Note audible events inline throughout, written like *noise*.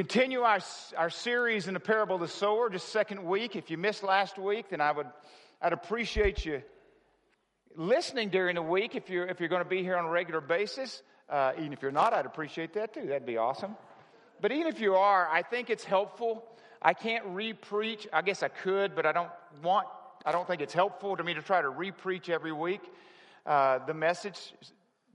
continue our, our series in the parable of the sower, just second week. If you missed last week, then I would I'd appreciate you listening during the week if you're if you're going to be here on a regular basis. Uh, even if you're not, I'd appreciate that too. That'd be awesome. But even if you are, I think it's helpful. I can't re-preach. I guess I could, but I don't want. I don't think it's helpful to me to try to re-preach every week uh, the message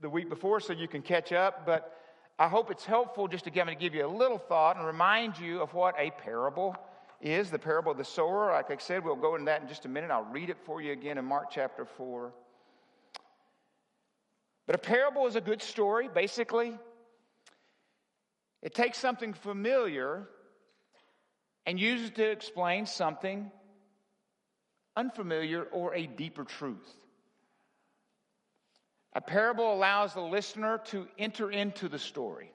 the week before, so you can catch up. But I hope it's helpful just to give, to give you a little thought and remind you of what a parable is the parable of the sower. Like I said, we'll go into that in just a minute. I'll read it for you again in Mark chapter 4. But a parable is a good story, basically. It takes something familiar and uses it to explain something unfamiliar or a deeper truth. A parable allows the listener to enter into the story.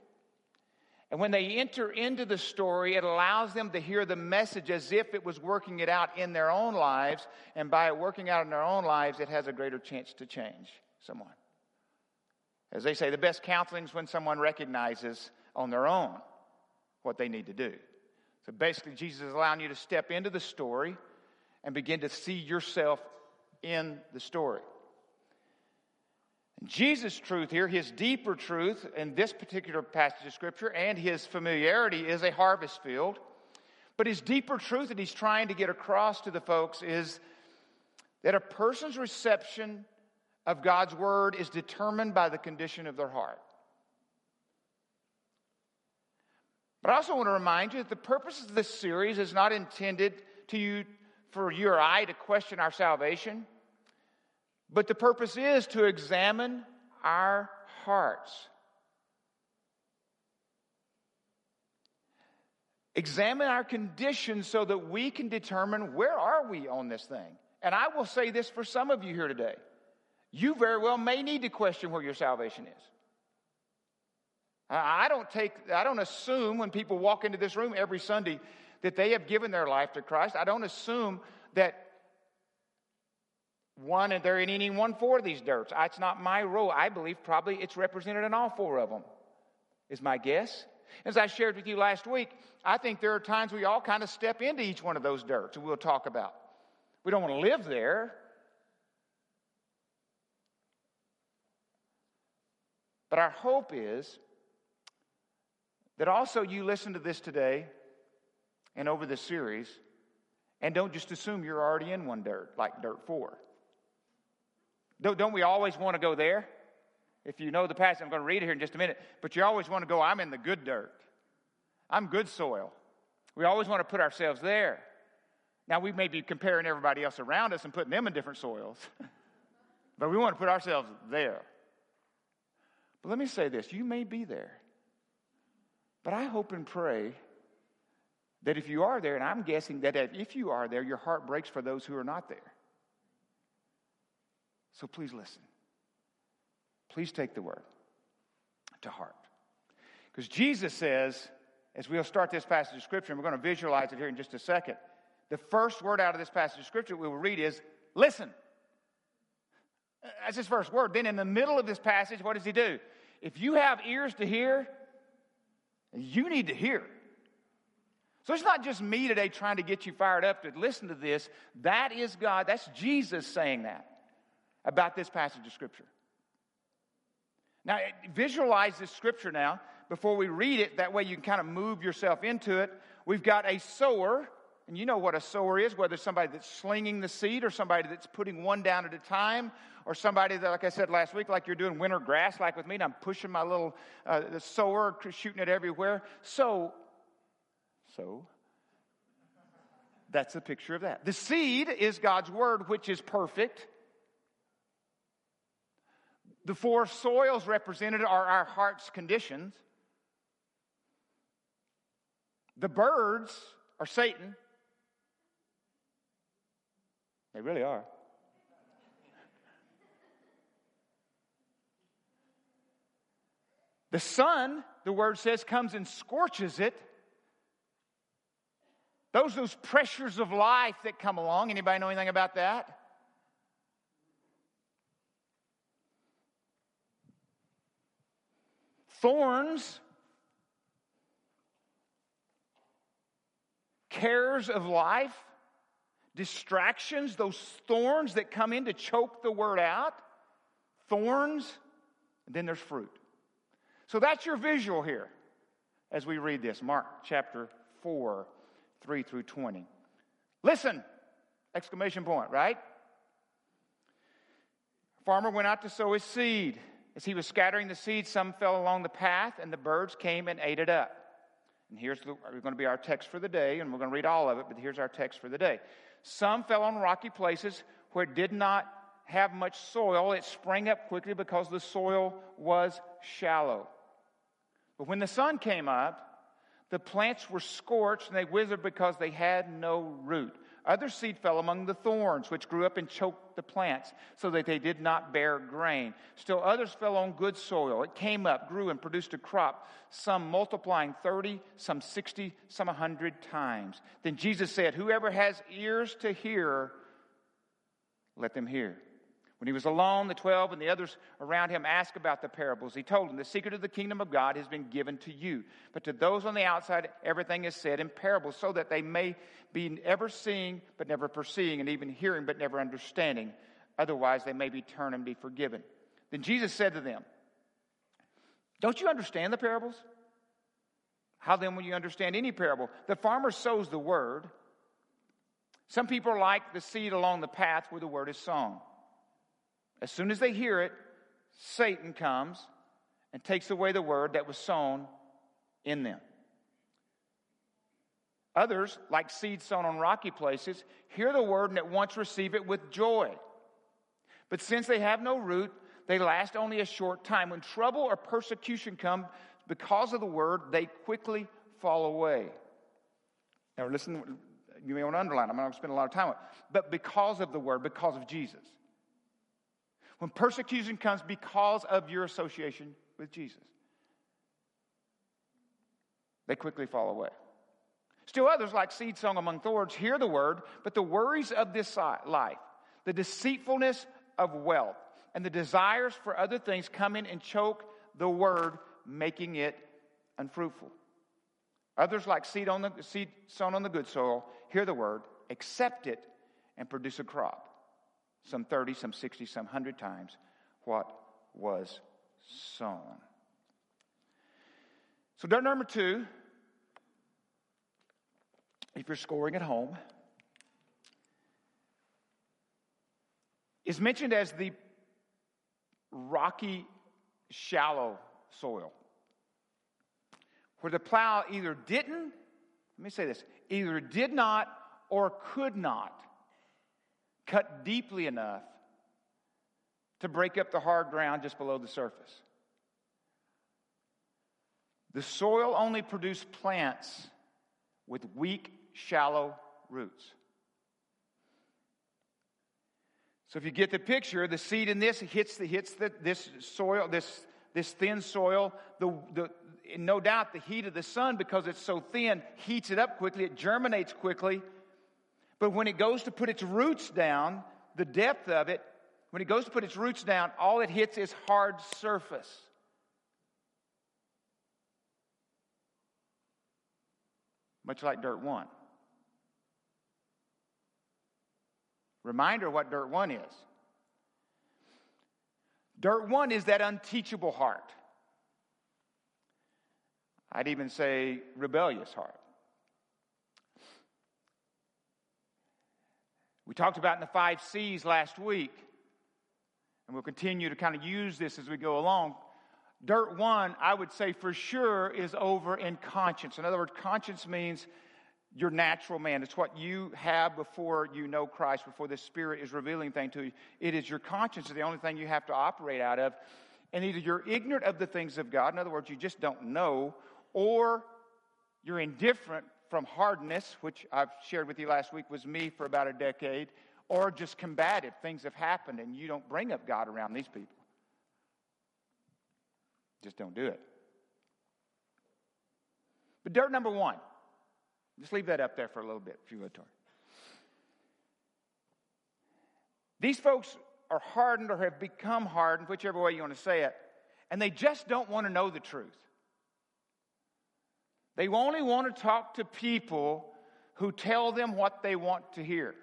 And when they enter into the story, it allows them to hear the message as if it was working it out in their own lives. And by working out in their own lives, it has a greater chance to change someone. As they say, the best counseling is when someone recognizes on their own what they need to do. So basically, Jesus is allowing you to step into the story and begin to see yourself in the story. Jesus' truth here, his deeper truth in this particular passage of Scripture and his familiarity is a harvest field. But his deeper truth that he's trying to get across to the folks is that a person's reception of God's word is determined by the condition of their heart. But I also want to remind you that the purpose of this series is not intended to you, for you or I to question our salvation. But the purpose is to examine our hearts. Examine our condition so that we can determine where are we on this thing. And I will say this for some of you here today. You very well may need to question where your salvation is. I don't take, I don't assume when people walk into this room every Sunday that they have given their life to Christ. I don't assume that one and they're in any one four of these dirts. It's not my role. I believe probably it's represented in all four of them, is my guess. As I shared with you last week, I think there are times we all kind of step into each one of those dirts, and we'll talk about. We don't want to live there. But our hope is that also you listen to this today and over this series and don't just assume you're already in one dirt, like dirt four. Don't, we always want to go there? If you know the passage, I'm going to read it here in just a minute, but you always want to go, I'm in the good dirt. I'm good soil. We always want to put ourselves there. Now, we may be comparing everybody else around us and putting them in different soils, *laughs* but we want to put ourselves there. But let me say this you may be there, but I hope and pray that if you are there, and I'm guessing that if you are there, your heart breaks for those who are not there. So please listen. Please take the word to heart. Because Jesus says, as we'll start this passage of Scripture, and we're going to visualize it here in just a second, the first word out of this passage of Scripture we will read is listen. That's his first word. Then in the middle of this passage, what does he do? If you have ears to hear, you need to hear. So it's not just me today trying to get you fired up to listen to this. That is God. That's Jesus saying that about this passage of Scripture. Now, visualize this Scripture now before we read it. That way you can kind of move yourself into it. We've got a sower, and you know what a sower is, whether somebody that's slinging the seed or somebody that's putting one down at a time, or somebody that, like I said last week, like you're doing winter grass, like with me, and I'm pushing my little uh, the sower, shooting it everywhere. So, so, that's a picture of that. The seed is God's word, which is perfect. The four soils represented are our heart's conditions. The birds are Satan. They really are. The sun, the word says, comes and scorches it. Those those pressures of life that come along. Anybody know anything about that? Thorns cares of life, distractions, those thorns that come in to choke the word out, thorns, and then there's fruit. So that's your visual here as we read this Mark chapter 4, 3 through 20. Listen! Exclamation point, right? Farmer went out to sow his seed. As he was scattering the seed, some fell along the path, and the birds came and ate it up. And here's the, going to be our text for the day, and we're going to read all of it, but here's our text for the day. Some fell on rocky places where it did not have much soil. It sprang up quickly because the soil was shallow. But when the sun came up, the plants were scorched and they withered because they had no root. Other seed fell among the thorns, which grew up and choked the plants, so that they did not bear grain. Still others fell on good soil. It came up, grew, and produced a crop, some multiplying 30, some 60, some 100 times. Then Jesus said, Whoever has ears to hear, let them hear. When he was alone, the twelve and the others around him asked about the parables. He told them, The secret of the kingdom of God has been given to you. But to those on the outside, everything is said in parables, so that they may be ever seeing, but never perceiving, and even hearing, but never understanding. Otherwise, they may be turned and be forgiven. Then Jesus said to them, Don't you understand the parables? How then will you understand any parable? The farmer sows the word. Some people like the seed along the path where the word is sown. As soon as they hear it, Satan comes and takes away the word that was sown in them. Others, like seed sown on rocky places, hear the word and at once receive it with joy. But since they have no root, they last only a short time. When trouble or persecution come because of the word, they quickly fall away. Now, listen, you may want to underline, I'm not going to spend a lot of time on it. But because of the word, because of Jesus. When persecution comes because of your association with Jesus, they quickly fall away. Still others, like seed sown among thorns, hear the word, but the worries of this life, the deceitfulness of wealth, and the desires for other things come in and choke the word, making it unfruitful. Others, like seed, on the, seed sown on the good soil, hear the word, accept it, and produce a crop some 30, some 60, some 100 times what was sown. So, dirt number two, if you're scoring at home, is mentioned as the rocky, shallow soil, where the plow either didn't, let me say this, either did not or could not cut deeply enough to break up the hard ground just below the surface. The soil only produced plants with weak, shallow roots. So if you get the picture, the seed in this hits the hits the, this soil, this this thin soil. The, the no doubt the heat of the sun, because it's so thin, heats it up quickly. It germinates quickly, but when it goes to put its roots down, the depth of it, when it goes to put its roots down, all it hits is hard surface. Much like dirt one. Reminder what dirt one is. Dirt one is that unteachable heart. I'd even say rebellious heart. We talked about in the five C's last week, and we'll continue to kind of use this as we go along. Dirt one, I would say for sure, is over in conscience. In other words, conscience means your natural man. It's what you have before you know Christ, before the Spirit is revealing things to you. It is your conscience is the only thing you have to operate out of. And either you're ignorant of the things of God, in other words, you just don't know, or you're indifferent from hardness, which I've shared with you last week was me for about a decade, or just combative. Things have happened and you don't bring up God around these people. Just don't do it. But dirt number one, just leave that up there for a little bit, if you would, Tori. These folks are hardened or have become hardened, whichever way you want to say it, and they just don't want to know the truth. They only want to talk to people who tell them what they want to hear.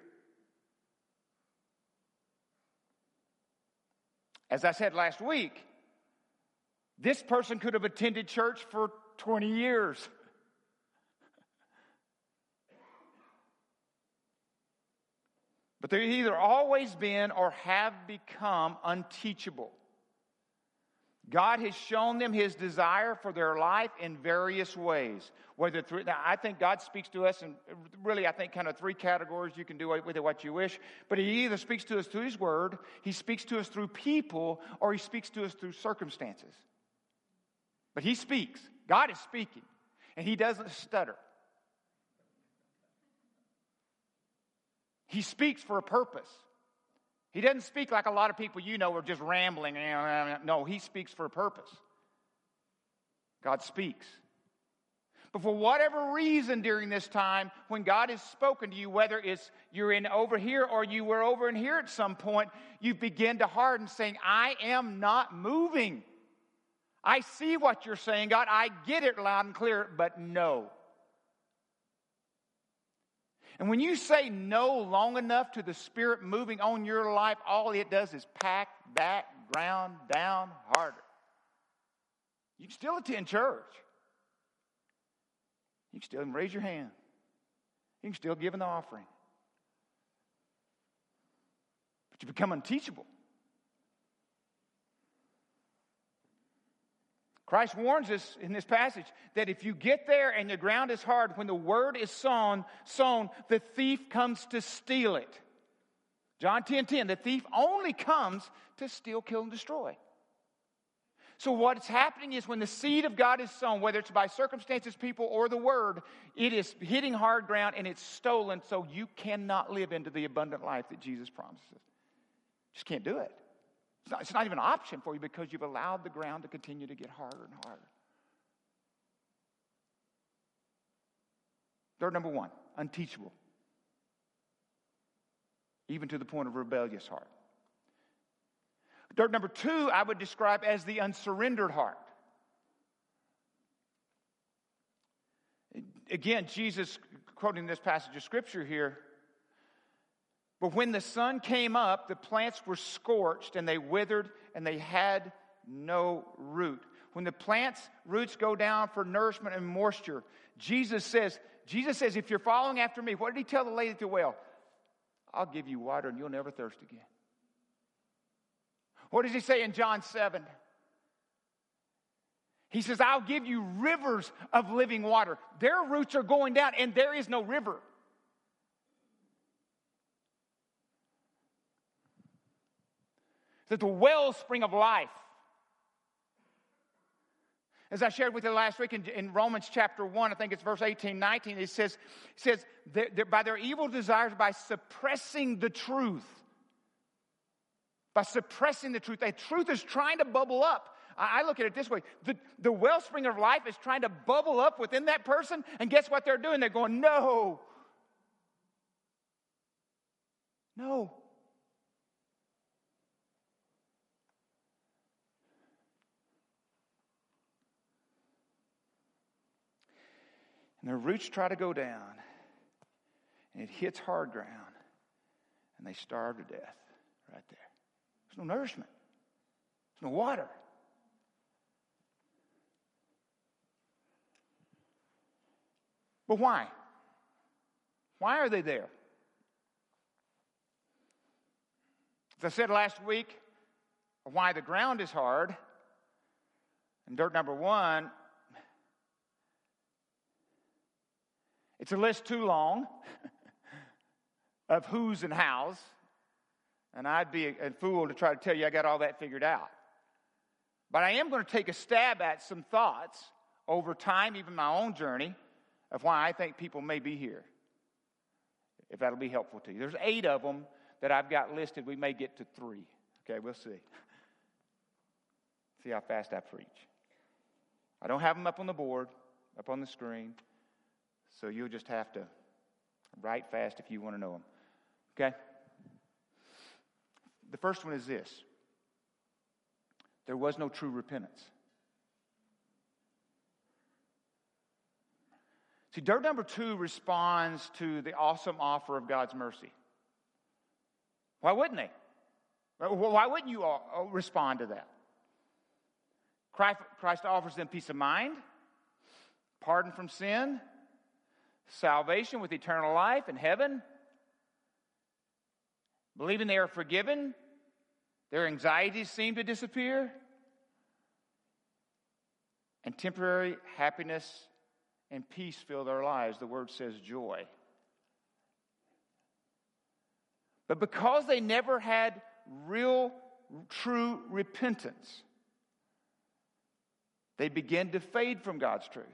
As I said last week, this person could have attended church for 20 years. But they've either always been or have become unteachable. God has shown them his desire for their life in various ways. Whether through, now I think God speaks to us in really, I think, kind of three categories. You can do with it what you wish. But he either speaks to us through his word, he speaks to us through people, or he speaks to us through circumstances. But he speaks. God is speaking, and he doesn't stutter. He speaks for a purpose. He doesn't speak like a lot of people you know are just rambling. No, he speaks for a purpose. God speaks. But for whatever reason during this time, when God has spoken to you, whether it's you're in over here or you were over in here at some point, you begin to harden, saying, I am not moving. I see what you're saying, God. I get it loud and clear, but no. And when you say no long enough to the Spirit moving on your life, all it does is pack that ground down harder. You can still attend church. You can still raise your hand. You can still give an offering. But you become unteachable. Christ warns us in this passage that if you get there and the ground is hard, when the word is sown, sown, the thief comes to steal it. John 10 10, the thief only comes to steal, kill, and destroy. So, what's happening is when the seed of God is sown, whether it's by circumstances, people, or the word, it is hitting hard ground and it's stolen, so you cannot live into the abundant life that Jesus promises. Just can't do it. It's not, it's not even an option for you because you've allowed the ground to continue to get harder and harder. Third, number one, unteachable, even to the point of rebellious heart. Dirt number two, I would describe as the unsurrendered heart. Again, Jesus, quoting this passage of scripture here, but when the sun came up, the plants were scorched and they withered and they had no root. When the plant's roots go down for nourishment and moisture, Jesus says, Jesus says, if you're following after me, what did he tell the lady at the well? I'll give you water and you'll never thirst again. What does he say in John 7? He says, I'll give you rivers of living water. Their roots are going down and there is no river. That the wellspring of life. As I shared with you last week in, in, Romans chapter 1, I think it's verse 18, 19, it says, it says that, that by their evil desires, by suppressing the truth, by suppressing the truth, the truth is trying to bubble up. I, I look at it this way the, the wellspring of life is trying to bubble up within that person, and guess what they're doing? They're going, no. No. And their roots try to go down, and it hits hard ground, and they starve to death right there. There's no nourishment, there's no water. But why? Why are they there? As I said last week, why the ground is hard. And dirt number one, It's a list too long *laughs* of who's and how's, and I'd be a fool to try to tell you I got all that figured out. But I am going to take a stab at some thoughts over time, even my own journey, of why I think people may be here, if that'll be helpful to you. There's eight of them that I've got listed. We may get to three. Okay, we'll see. See how fast I preach. I don't have them up on the board, up on the screen. So you'll just have to write fast if you want to know them. Okay? The first one is this there was no true repentance. See, dirt number two responds to the awesome offer of God's mercy. Why wouldn't they? Why wouldn't you uh, uh, respond to that? Christ offers them peace of mind, pardon from sin, salvation with eternal life in heaven, believing they are forgiven, their anxieties seem to disappear, and temporary happiness and peace fill their lives. The word says joy. But because they never had real, true repentance, they begin to fade from God's truth.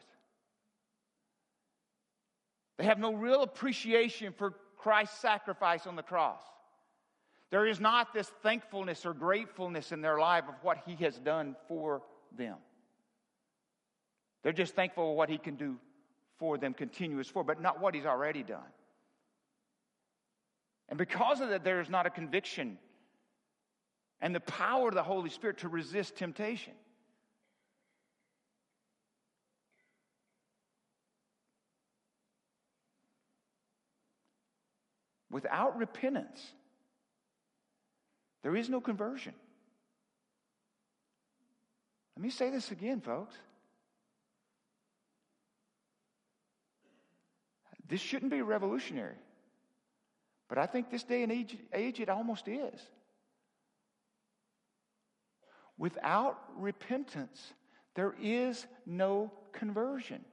They have no real appreciation for Christ's sacrifice on the cross. There is not this thankfulness or gratefulness in their life of what He has done for them. They're just thankful for what He can do for them, continuous for, but not what He's already done. And because of that, there is not a conviction and the power of the Holy Spirit to resist temptation. Without repentance, there is no conversion. Let me say this again, folks. This shouldn't be revolutionary. But I think this day and age, age it almost is. Without repentance, there is no conversion.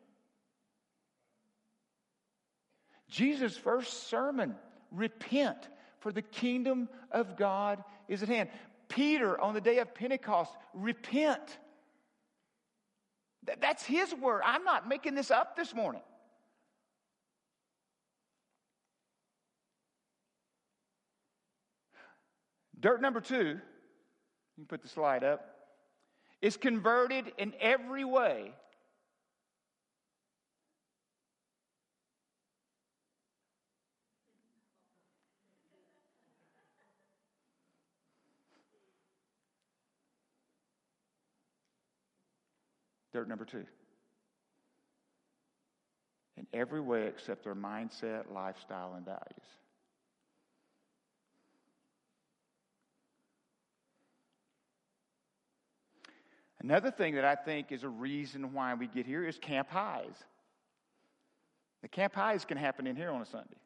Jesus' first sermon, repent, for the kingdom of God is at hand. Peter, on the day of Pentecost, repent. That's his word. I'm not making this up this morning. Dirt number two, you can put the slide up, is converted in every way Dirt number two. In every way except their mindset, lifestyle, and values. Another thing that I think is a reason why we get here is camp highs. The camp highs can happen in here on a Sunday.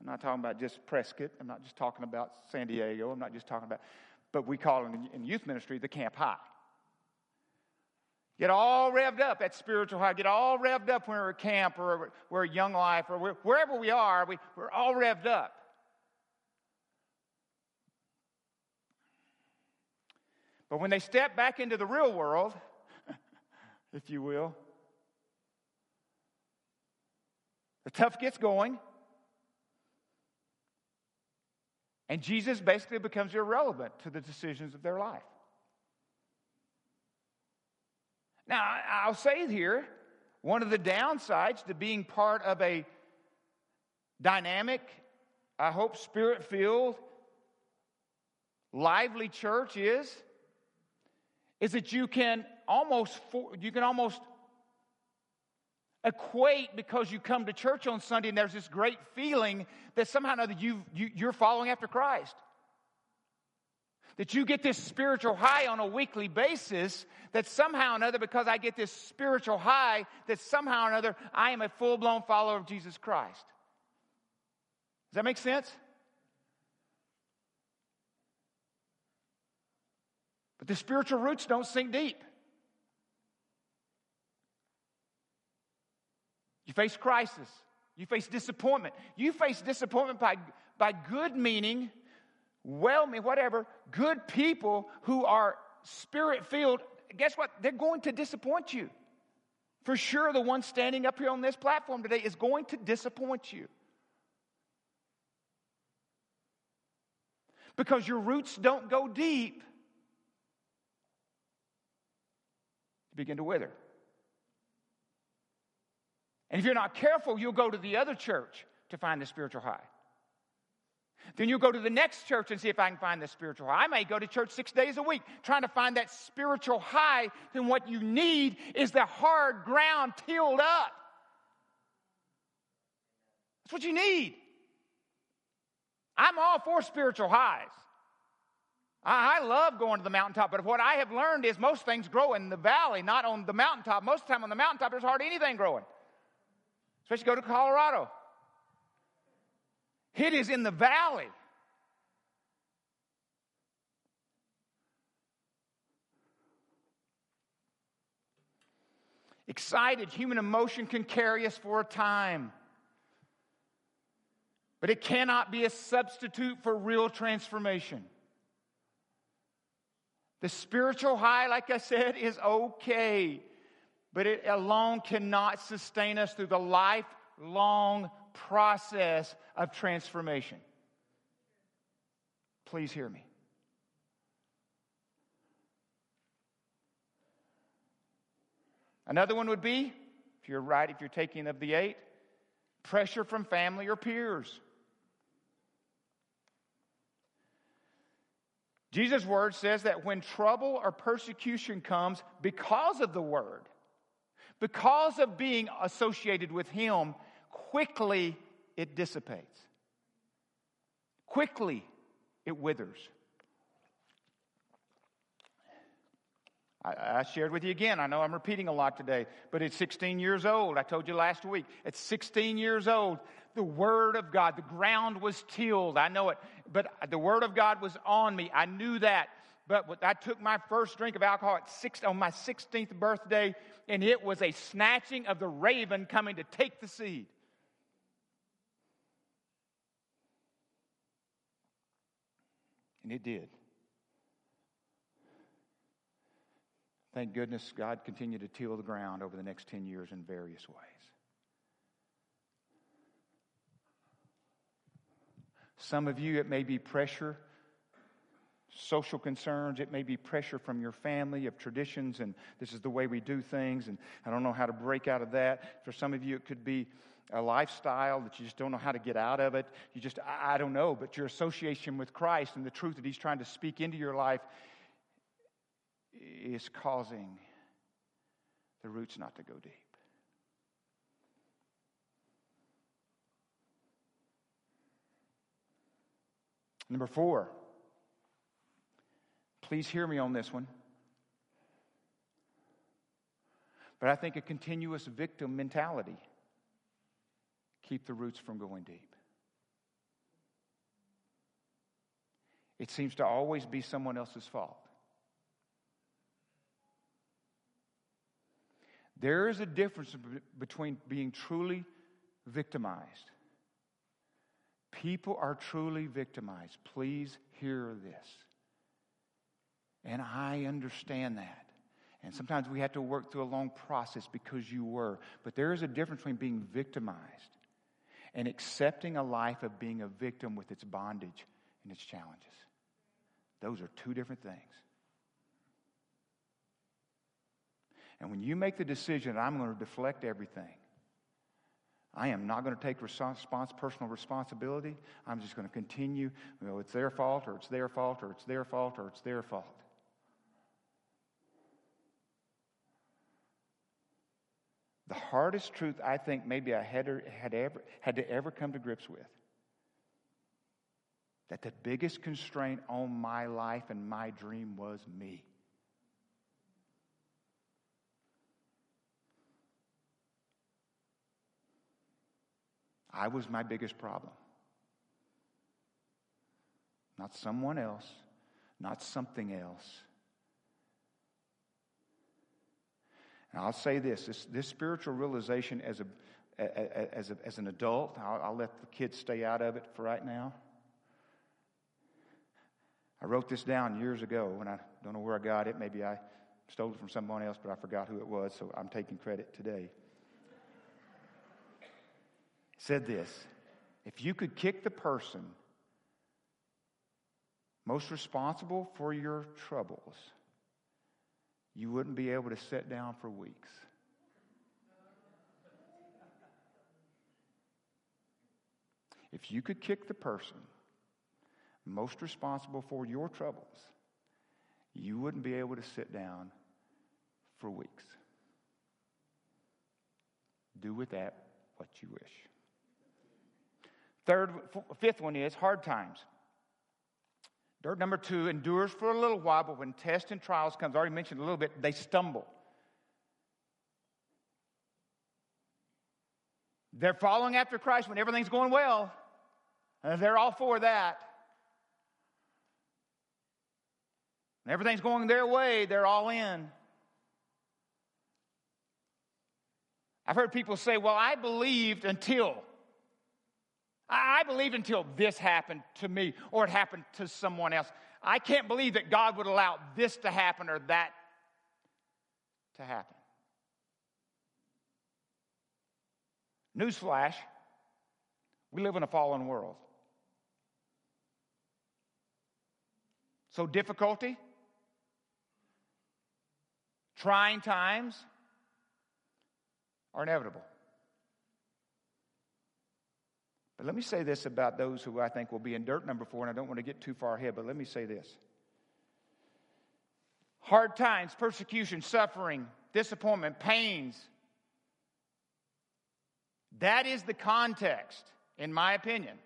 I'm not talking about just Prescott. I'm not just talking about San Diego. I'm not just talking about, but we call it in youth ministry the camp high. Get all revved up at spiritual high. Get all revved up when we're at camp or we're at Young Life or wherever we are. We, we're all revved up. But when they step back into the real world, *laughs* if you will, the tough gets going. And Jesus basically becomes irrelevant to the decisions of their life. Now, I'll say here, one of the downsides to being part of a dynamic, I hope spirit filled, lively church is is that you can almost you can almost equate because you come to church on Sunday and there's this great feeling that somehow or another you, you, you're following after Christ. That you get this spiritual high on a weekly basis, that somehow or another, because I get this spiritual high, that somehow or another I am a full blown follower of Jesus Christ. Does that make sense? But the spiritual roots don't sink deep. You face crisis. You face disappointment. You face disappointment by, by good meaning, well meaning, whatever, good people who are spirit filled. Guess what? They're going to disappoint you. For sure, the one standing up here on this platform today is going to disappoint you. Because your roots don't go deep you begin to wither. And if you're not careful, you'll go to the other church to find the spiritual high. Then you'll go to the next church and see if I can find the spiritual high. I may go to church six days a week trying to find that spiritual high. Then what you need is the hard ground tilled up. That's what you need. I'm all for spiritual highs. I, I love going to the mountaintop, but what I have learned is most things grow in the valley, not on the mountaintop. Most of the time on the mountaintop, there's hardly anything growing. Especially go to Colorado. It is in the valley. Excited, human emotion can carry us for a time. But it cannot be a substitute for real transformation. The spiritual high, like I said, is okay, but it alone cannot sustain us through the lifelong process of transformation. Please hear me. Another one would be, if you're right, if you're taking of the eight, pressure from family or peers. Jesus' word says that when trouble or persecution comes because of the word, because of being associated with Him, quickly it dissipates. Quickly it withers. I, I, shared with you again. I know I'm repeating a lot today, but it's 16 years old. I told you last week. It's 16 years old. The Word of God, the ground was tilled. I know it, but the Word of God was on me. I knew that. But I took my first drink of alcohol at six, on my 16th birthday, and it was a snatching of the raven coming to take the seed. And it did. Thank goodness God continued to till the ground over the next 10 years in various ways. Some of you, it may be pressure, social concerns, it may be pressure from your family of traditions, and this is the way we do things, and I don't know how to break out of that. For some of you, it could be a lifestyle that you just don't know how to get out of it. You just, I, don't know, but your association with Christ and the truth that He's trying to speak into your life is causing the roots not to go deep. Number four, please hear me on this one. But I think a continuous victim mentality keep the roots from going deep. It seems to always be someone else's fault. There is a difference between being truly victimized. People are truly victimized. Please hear this. And I understand that. And sometimes we have to work through a long process because you were. But there is a difference between being victimized and accepting a life of being a victim with its bondage and its challenges. Those are two different things. And when you make the decision, I'm going to deflect everything, I am not going to take response, personal responsibility. I'm just going to continue. You know, it's their fault, or it's their fault, or it's their fault, or it's their fault. The hardest truth I think maybe I had, had, ever, had to ever come to grips with that the biggest constraint on my life and my dream was me. I was my biggest problem. Not someone else, not something else. And I'll say this this, this spiritual realization as, a, as, a, as an adult, I'll, I'll let the kids stay out of it for right now. I wrote this down years ago, and I don't know where I got it. Maybe I stole it from someone else, but I forgot who it was, so I'm taking credit today. *laughs* said this If you could kick the person most responsible for your troubles, you wouldn't be able to sit down for weeks. If you could kick the person most responsible for your troubles, you wouldn't be able to sit down for weeks. Do with that what you wish. Third, fifth one is hard times. Dirt number two endures for a little while, but when tests and trials comes, I already mentioned a little bit, they stumble. They're following after Christ when everything's going well. And they're all for that. When everything's going their way, they're all in. I've heard people say, Well, I believed until. I believed until this happened to me or it happened to someone else. I can't believe that God would allow this to happen or that to happen. Newsflash we live in a fallen world. So, difficulty, trying times are inevitable. But let me say this about those who I think will be in dirt number four, and I don't want to get too far ahead, but let me say this. Hard times, persecution, suffering, disappointment, pains. That is the context, in my opinion,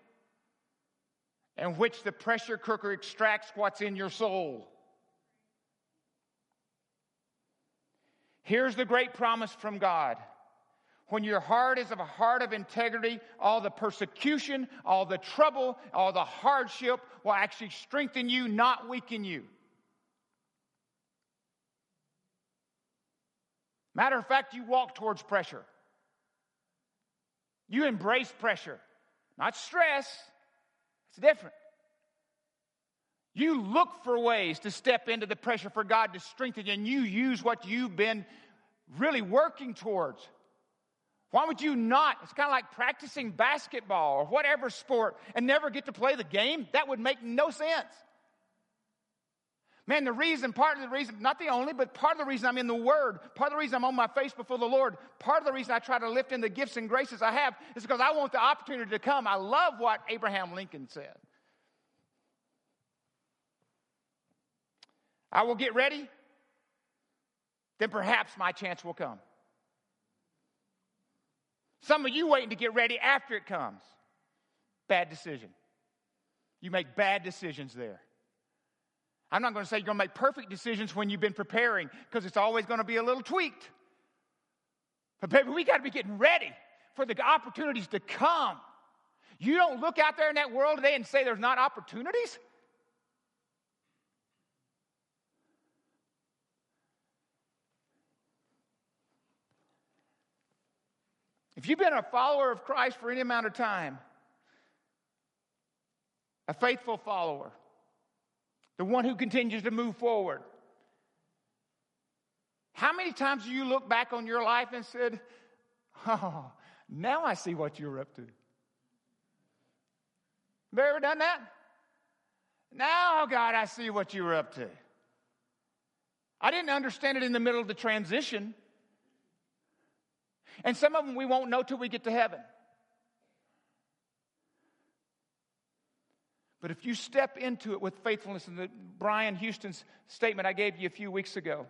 in which the pressure cooker extracts what's in your soul. Here's the great promise from God. When your heart is of a heart of integrity, all the persecution, all the trouble, all the hardship will actually strengthen you, not weaken you. Matter of fact, you walk towards pressure. You embrace pressure, not stress. It's different. You look for ways to step into the pressure for God to strengthen you, and you use what you've been really working towards. Why would you not? It's kind of like practicing basketball or whatever sport and never get to play the game. That would make no sense. Man, the reason, part of the reason, not the only, but part of the reason I'm in the Word, part of the reason I'm on my face before the Lord, part of the reason I try to lift in the gifts and graces I have is because I want the opportunity to come. I love what Abraham Lincoln said. I will get ready, then perhaps my chance will come. Some of you waiting to get ready after it comes. Bad decision. You make bad decisions there. I'm not going to say you're going to make perfect decisions when you've been preparing because it's always going to be a little tweaked. But, baby, we got to be getting ready for the opportunities to come. You don't look out there in that world today and say there's not opportunities. If you've been a follower of Christ for any amount of time, a faithful follower, the one who continues to move forward, how many times do you look back on your life and said, Oh, now I see what you're up to? Have you ever done that? Now, oh God, I see what you were up to. I didn't understand it in the middle of the transition. And some of them we won't know till we get to heaven. But if you step into it with faithfulness, and the Brian Houston's statement I gave you a few weeks ago,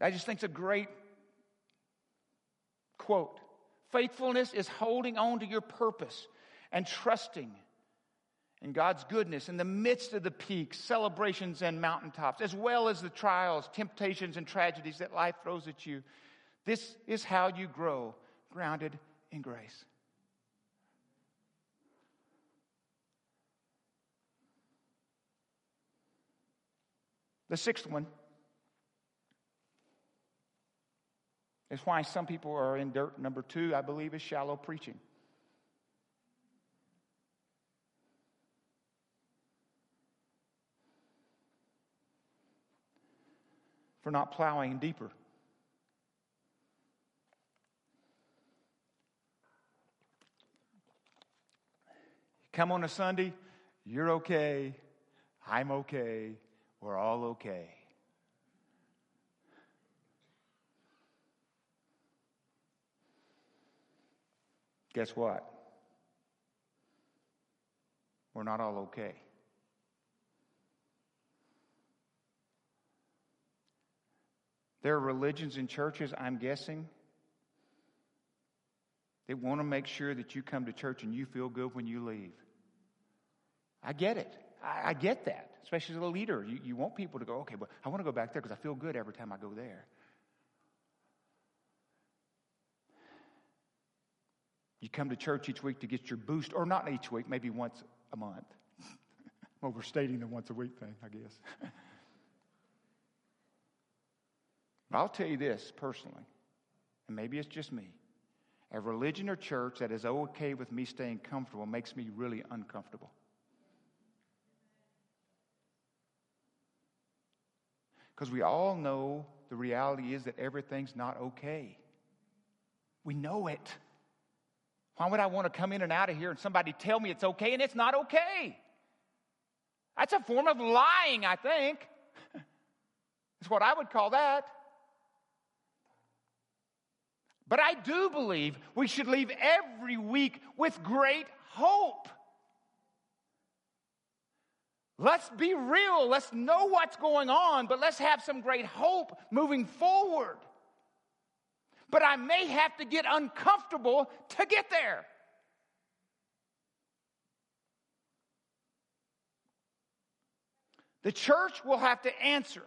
I just think it's a great quote. Faithfulness is holding on to your purpose and trusting in God's goodness in the midst of the peaks, celebrations, and mountaintops, as well as the trials, temptations, and tragedies that life throws at you. This is how you grow grounded in grace. The sixth one is why some people are in dirt. Number two, I believe, is shallow preaching. For not plowing deeper. Come on a Sunday, you're okay, I'm okay, we're all okay. Guess what? we're not all okay. There are religions and churches, I'm guessing, that want to make sure that you come to church and you feel good when you leave. I get it. I, I get that, especially as a leader. You, you want people to go, okay, but I want to go back there because I feel good every time I go there. You come to church each week to get your boost, or not each week, maybe once a month. I'm Overstating the once a week thing, I guess. I'll tell you this personally, and maybe it's just me. A religion or church that is okay with me staying comfortable makes me really uncomfortable. Because we all know the reality is that everything's not okay. We know it. Why would I want to come in and out of here and somebody tell me it's okay and it's not okay? That's a form of lying, I think. *laughs* It's what I would call that. But I do believe we should leave every week with great hope. Let's be real. Let's know what's going on, but let's have some great hope moving forward. But I may have to get uncomfortable to get there. The church will have to answer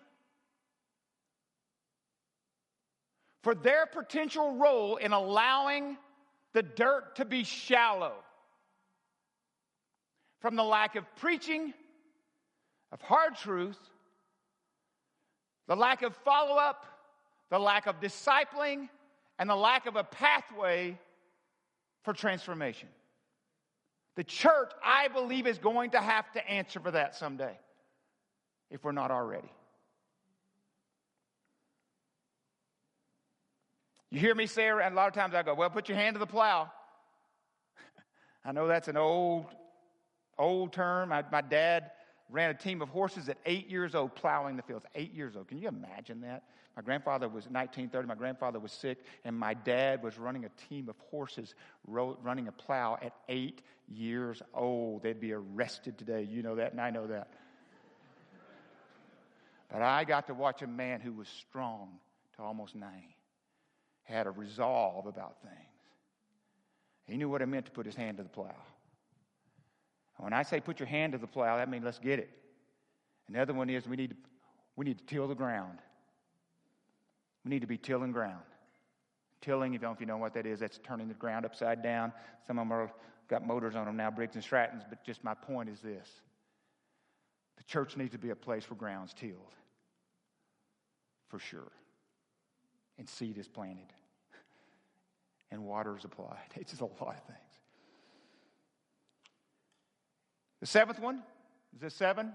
for their potential role in allowing the dirt to be shallow. From the lack of preaching, of hard truth, the lack of follow up, the lack of discipling, and the lack of a pathway for transformation. The church, I believe, is going to have to answer for that someday, if we're not already. You hear me say, and a lot of times I go, well, put your hand to the plow. *laughs* I know that's an old, old term. I, my dad ran a team of horses at eight years old plowing the fields. Eight years old. Can you imagine that? My grandfather was 1930. My grandfather was sick, and my dad was running a team of horses, running a plow at eight years old. They'd be arrested today. You know that, and I know that. but I got to watch a man who was strong to almost 90 had a resolve about things. He knew what it meant to put his hand to the plow. When I say put your hand to the plow, that means let's get it. Another one is we need to, we need to till the ground. We need to be tilling ground. Tilling, if you, if you know what that is, that's turning the ground upside down. Some of them are, got motors on them now, Briggs and Strattons, but just my point is this. The church needs to be a place where ground's tilled. For sure and seed is planted *laughs* and water is applied. *laughs* It's just a lot of things. The seventh one is this seven?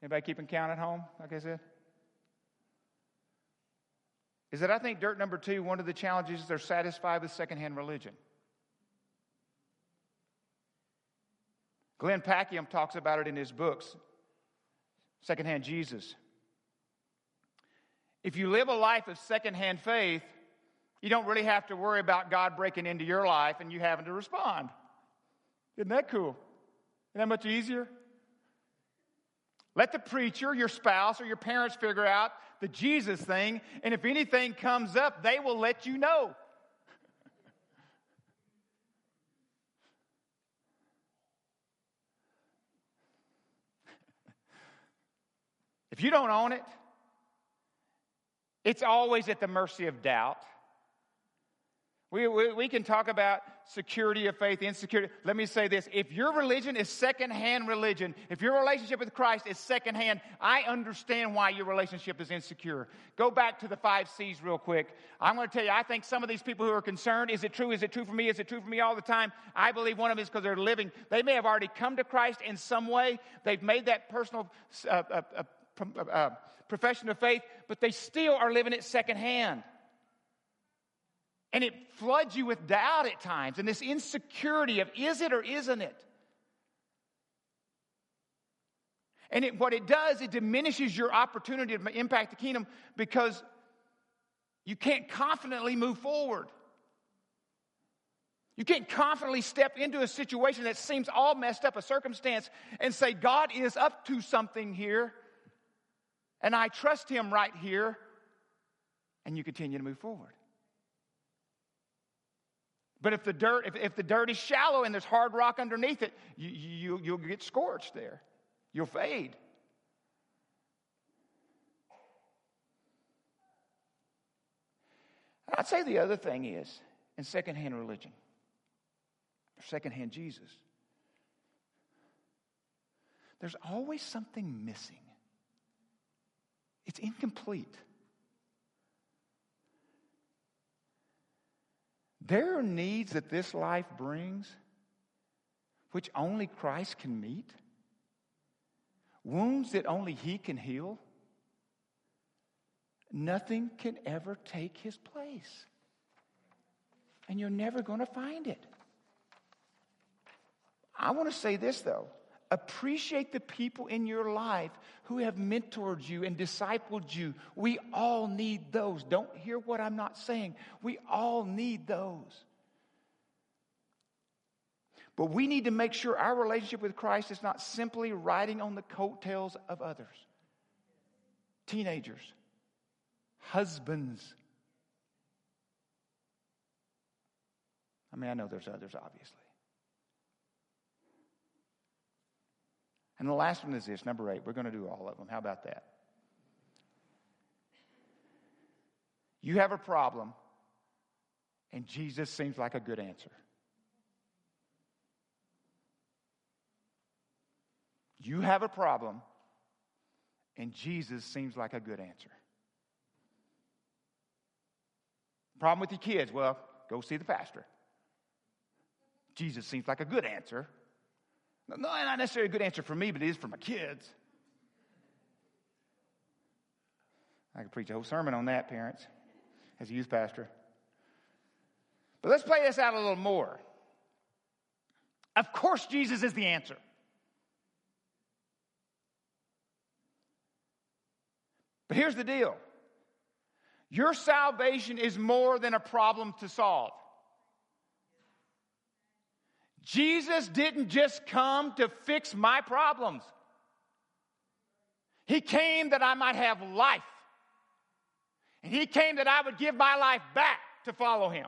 Anybody keeping count at home, like I said? Is that I think dirt number two, one of the challenges is they're satisfied with secondhand religion. Glenn Packiam talks about it in his books, Secondhand Jesus. If you live a life of secondhand faith, you don't really have to worry about God breaking into your life and you having to respond. Isn't that cool? Isn't that much easier? Let the preacher, your spouse, or your parents figure out the Jesus thing, and if anything comes up, they will let you know. *laughs* if you don't own it, it's always at the mercy of doubt. We, we, we, can talk about security of faith, insecurity. Let me say this. If your religion is secondhand religion, if your relationship with Christ is secondhand, I understand why your relationship is insecure. Go back to the five C's real quick. I'm going to tell you, I think some of these people who are concerned, is it true? Is it true for me? Is it true for me all the time? I believe one of them is because they're living. They may have already come to Christ in some way. They've made that personal uh, uh, uh, uh, profession of faith, but they still are living it secondhand. And it floods you with doubt at times and this insecurity of is it or isn't it? And it, what it does, it diminishes your opportunity to impact the kingdom because you can't confidently move forward. You can't confidently step into a situation that seems all messed up, a circumstance, and say, God is up to something here, and I trust Him right here, and you continue to move forward. But if the dirt, if, if the dirt is shallow and there's hard rock underneath it, you, you, you'll get scorched there. You'll fade. I'd say the other thing is in secondhand religion, or secondhand Jesus, there's always something missing. It's incomplete. There are needs that this life brings which only Christ can meet, wounds that only He can heal. Nothing can ever take his place. And you're never going to find it. I want to say this, though. Appreciate the people in your life who have mentored you and discipled you. We all need those. Don't hear what I'm not saying. We all need those. But we need to make sure our relationship with Christ is not simply riding on the coattails of others. Teenagers, husbands. I mean, I know there's others, obviously. And the last one is this number eight. We're going to do all of them. How about that? You have a problem, and Jesus seems like a good answer. You have a problem, and Jesus seems like a good answer. Problem with your kids? Well, go see the pastor. Jesus seems like a good answer. No, not necessarily a good answer for me, but it is for my kids. I could preach a whole sermon on that, parents, as a youth pastor. But let's play this out a little more. Of course, Jesus is the answer. But here's the deal your salvation is more than a problem to solve. Jesus didn't just come to fix my problems. He came that I might have life. And He came that I would give my life back to follow Him.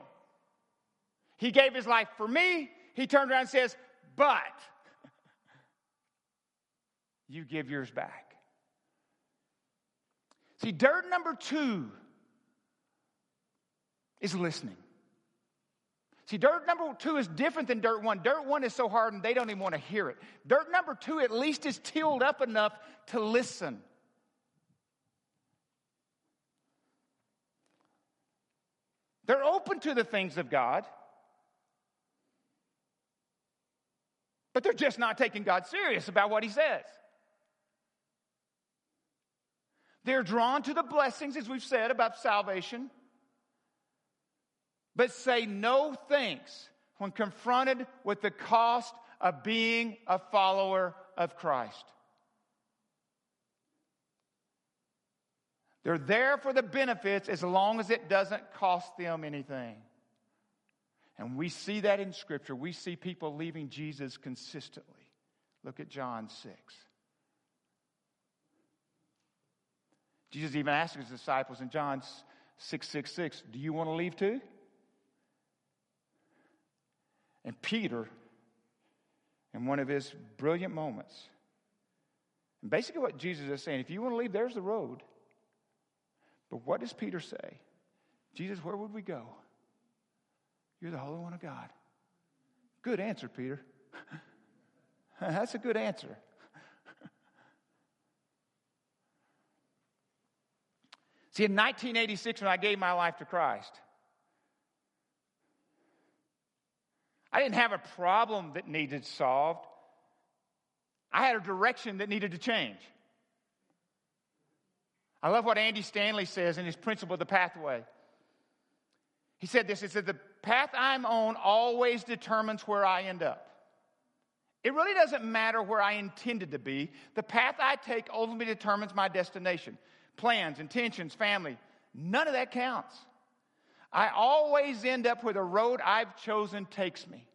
He gave His life for me. He turned around and says, But *laughs* you give yours back. See, dirt number two is listening. See, dirt number two is different than dirt one. Dirt one is so hard and they don't even want to hear it. Dirt number two at least is tilled up enough to listen. They're open to the things of God, but they're just not taking God serious about what He says. They're drawn to the blessings, as we've said, about salvation but say no thanks when confronted with the cost of being a follower of Christ. They're there for the benefits as long as it doesn't cost them anything. And we see that in Scripture. We see people leaving Jesus consistently. Look at John 6. Jesus even asked his disciples in John 6 6 6, Do you want to leave too? And Peter, in one of his brilliant moments, and basically what Jesus is saying, if you want to leave, there's the road. But what does Peter say? Jesus, where would we go? You're the Holy One of God. Good answer, Peter. *laughs* That's a good answer. *laughs* See, in 1986, when I gave my life to Christ, I didn't have a problem that needed solved. I had a direction that needed to change. I love what Andy Stanley says in his principle of the pathway. He said this, he said, the path I'm on always determines where I end up. It really doesn't matter where I intended to be. The path I take ultimately determines my destination. Plans, intentions, family, none of that counts. I always end up where the road I've chosen takes me.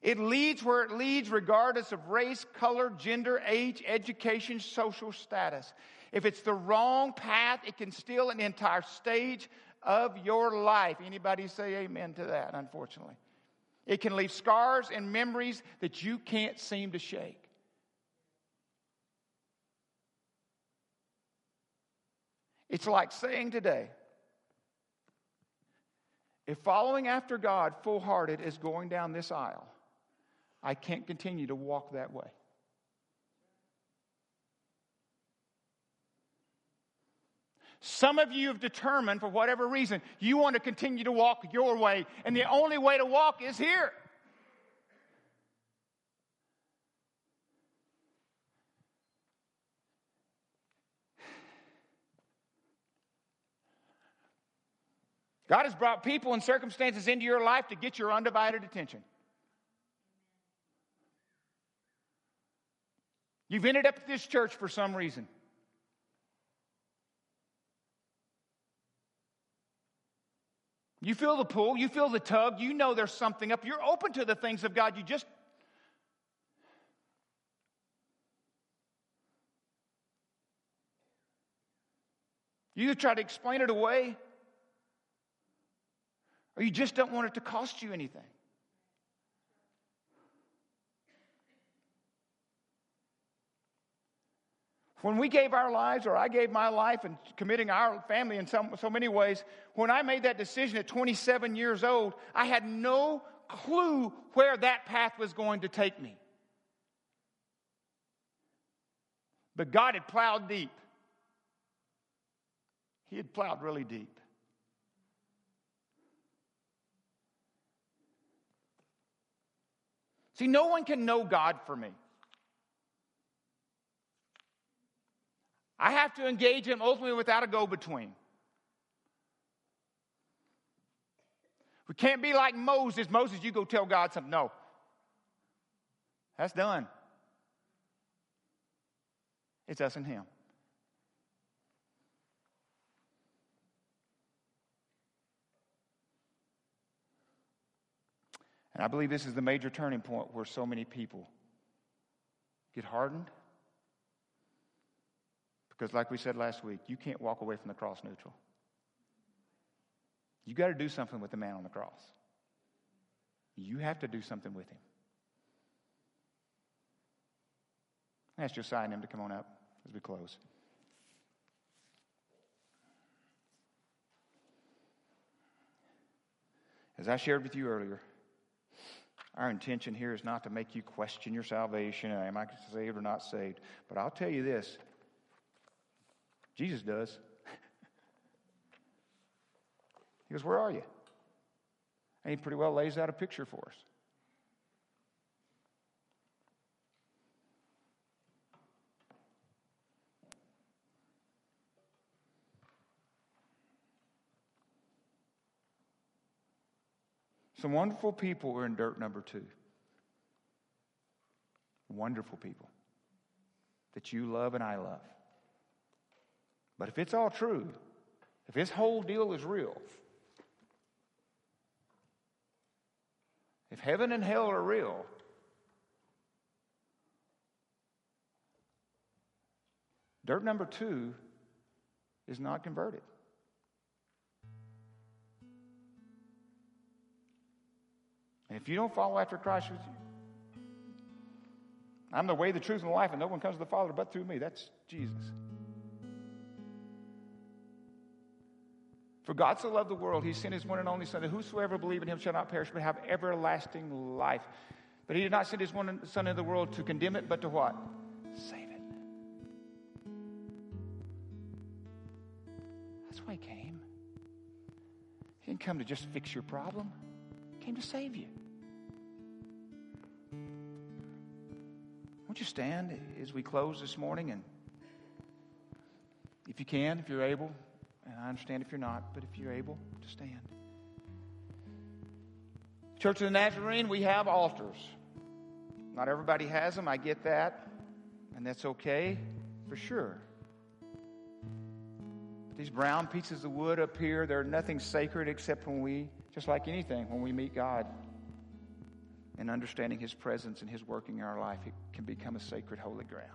It leads where it leads, regardless of race, color, gender, age, education, social status. If it's the wrong path, it can steal an entire stage of your life. Anybody say amen to that, unfortunately? It can leave scars and memories that you can't seem to shake. It's like saying today, if following after God full hearted is going down this aisle, I can't continue to walk that way. Some of you have determined, for whatever reason, you want to continue to walk your way, and the only way to walk is here. God has brought people and circumstances into your life to get your undivided attention. You've ended up at this church for some reason. You feel the pull, you feel the tug, you know there's something up. You're open to the things of God. You just You try to explain it away, or you just don't want it to cost you anything. When we gave our lives, or I gave my life and committing our family in so, so many ways, when I made that decision at 27 years old, I had no clue where that path was going to take me. But God had plowed deep. He had plowed really deep. See, no one can know God for me. I have to engage him ultimately without a go between. We can't be like Moses. Moses, you go tell God something. No. That's done. It's us and him. And I believe this is the major turning point where so many people get hardened because, like we said last week, you can't walk away from the cross neutral. You got to do something with the man on the cross. You have to do something with him. I ask Josiah and him to come on up as we close. As I shared with you earlier, our intention here is not to make you question your salvation. Am I saved or not saved? But I'll tell you this Jesus does. *laughs* he goes, Where are you? And he pretty well lays out a picture for us. Some wonderful people are in dirt number two. Wonderful people that you love and I love. But if it's all true, if this whole deal is real, if heaven and hell are real, dirt number two is not converted. And if you don't follow after Christ, I'm the way, the truth, and the life, and no one comes to the Father but through me. That's Jesus. For God so loved the world, he sent his one and only Son, that whosoever believe in him shall not perish, but have everlasting life. But he did not send his one Son into the world to condemn it, but to what? Save it. That's why he came. He didn't come to just fix your problem, came to save you. Won't you stand as we close this morning? And if you can, if you're able, and I understand if you're not, but if you're able to stand. Church of the Nazarene, we have altars. Not everybody has them, I get that, and that's okay for sure. These brown pieces of wood up here, they're nothing sacred except when we, just like anything, when we meet God and understanding His presence and His working in our life, it can become a sacred, holy ground.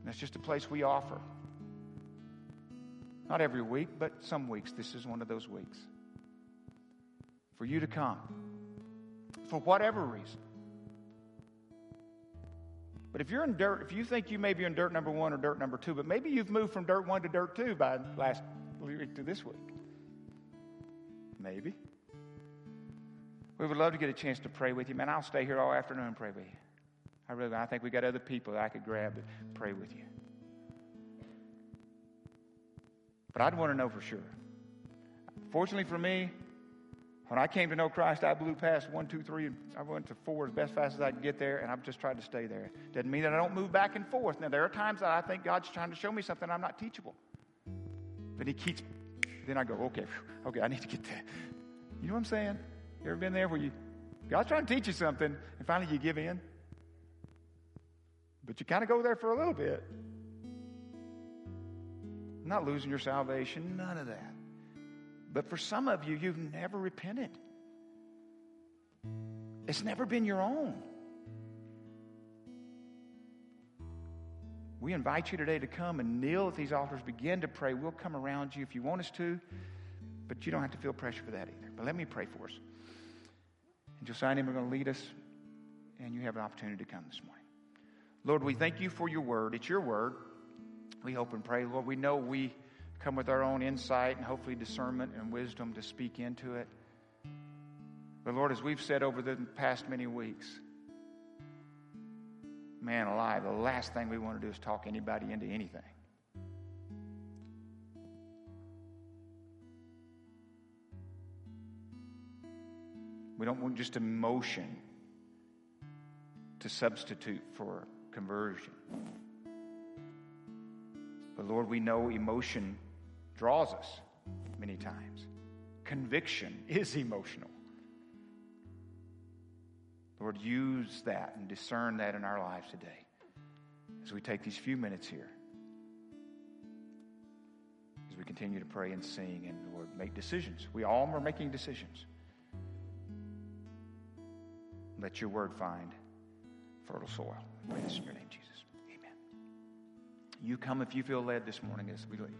And that's just a place we offer. Not every week, but some weeks. This is one of those weeks. For you to come, for whatever reason. But if you're in dirt, if you think you may be in dirt number one or dirt number two, but maybe you've moved from dirt one to dirt two by last week to this week. Maybe. We would love to get a chance to pray with you. Man, I'll stay here all afternoon and pray with you. I really I think we got other people that I could grab and pray with you. But I'd want to know for sure. Fortunately for me, when I came to know Christ, I blew past one, two, three, and I went to four as best fast as I could get there, and I've just tried to stay there. Doesn't mean that I don't move back and forth. Now, there are times that I think God's trying to show me something I'm not teachable. But He keeps, then I go, okay, okay, I need to get that. You know what I'm saying? You ever been there where you, God's trying to teach you something, and finally you give in? But you kind of go there for a little bit. Not losing your salvation, none of that. But for some of you, you've never repented. It's never been your own. We invite you today to come and kneel at these altars, begin to pray. We'll come around you if you want us to, but you don't have to feel pressure for that either. But let me pray for us. And Josiah and him are going to lead us, and you have an opportunity to come this morning. Lord, we thank you for your word. It's your word. We hope and pray, Lord, we know we come with our own insight and hopefully discernment and wisdom to speak into it. But Lord, as we've said over the past many weeks, man alive, the last thing we want to do is talk anybody into anything. We don't want just emotion to substitute for conversion. But Lord, we know emotion draws us many times. Conviction is emotional. Lord, use that and discern that in our lives today as we take these few minutes here. As we continue to pray and sing and, Lord, make decisions. We all are making decisions. Let your word find fertile soil. We pray this in your name, Jesus. Amen. You come if you feel led this morning as we leave.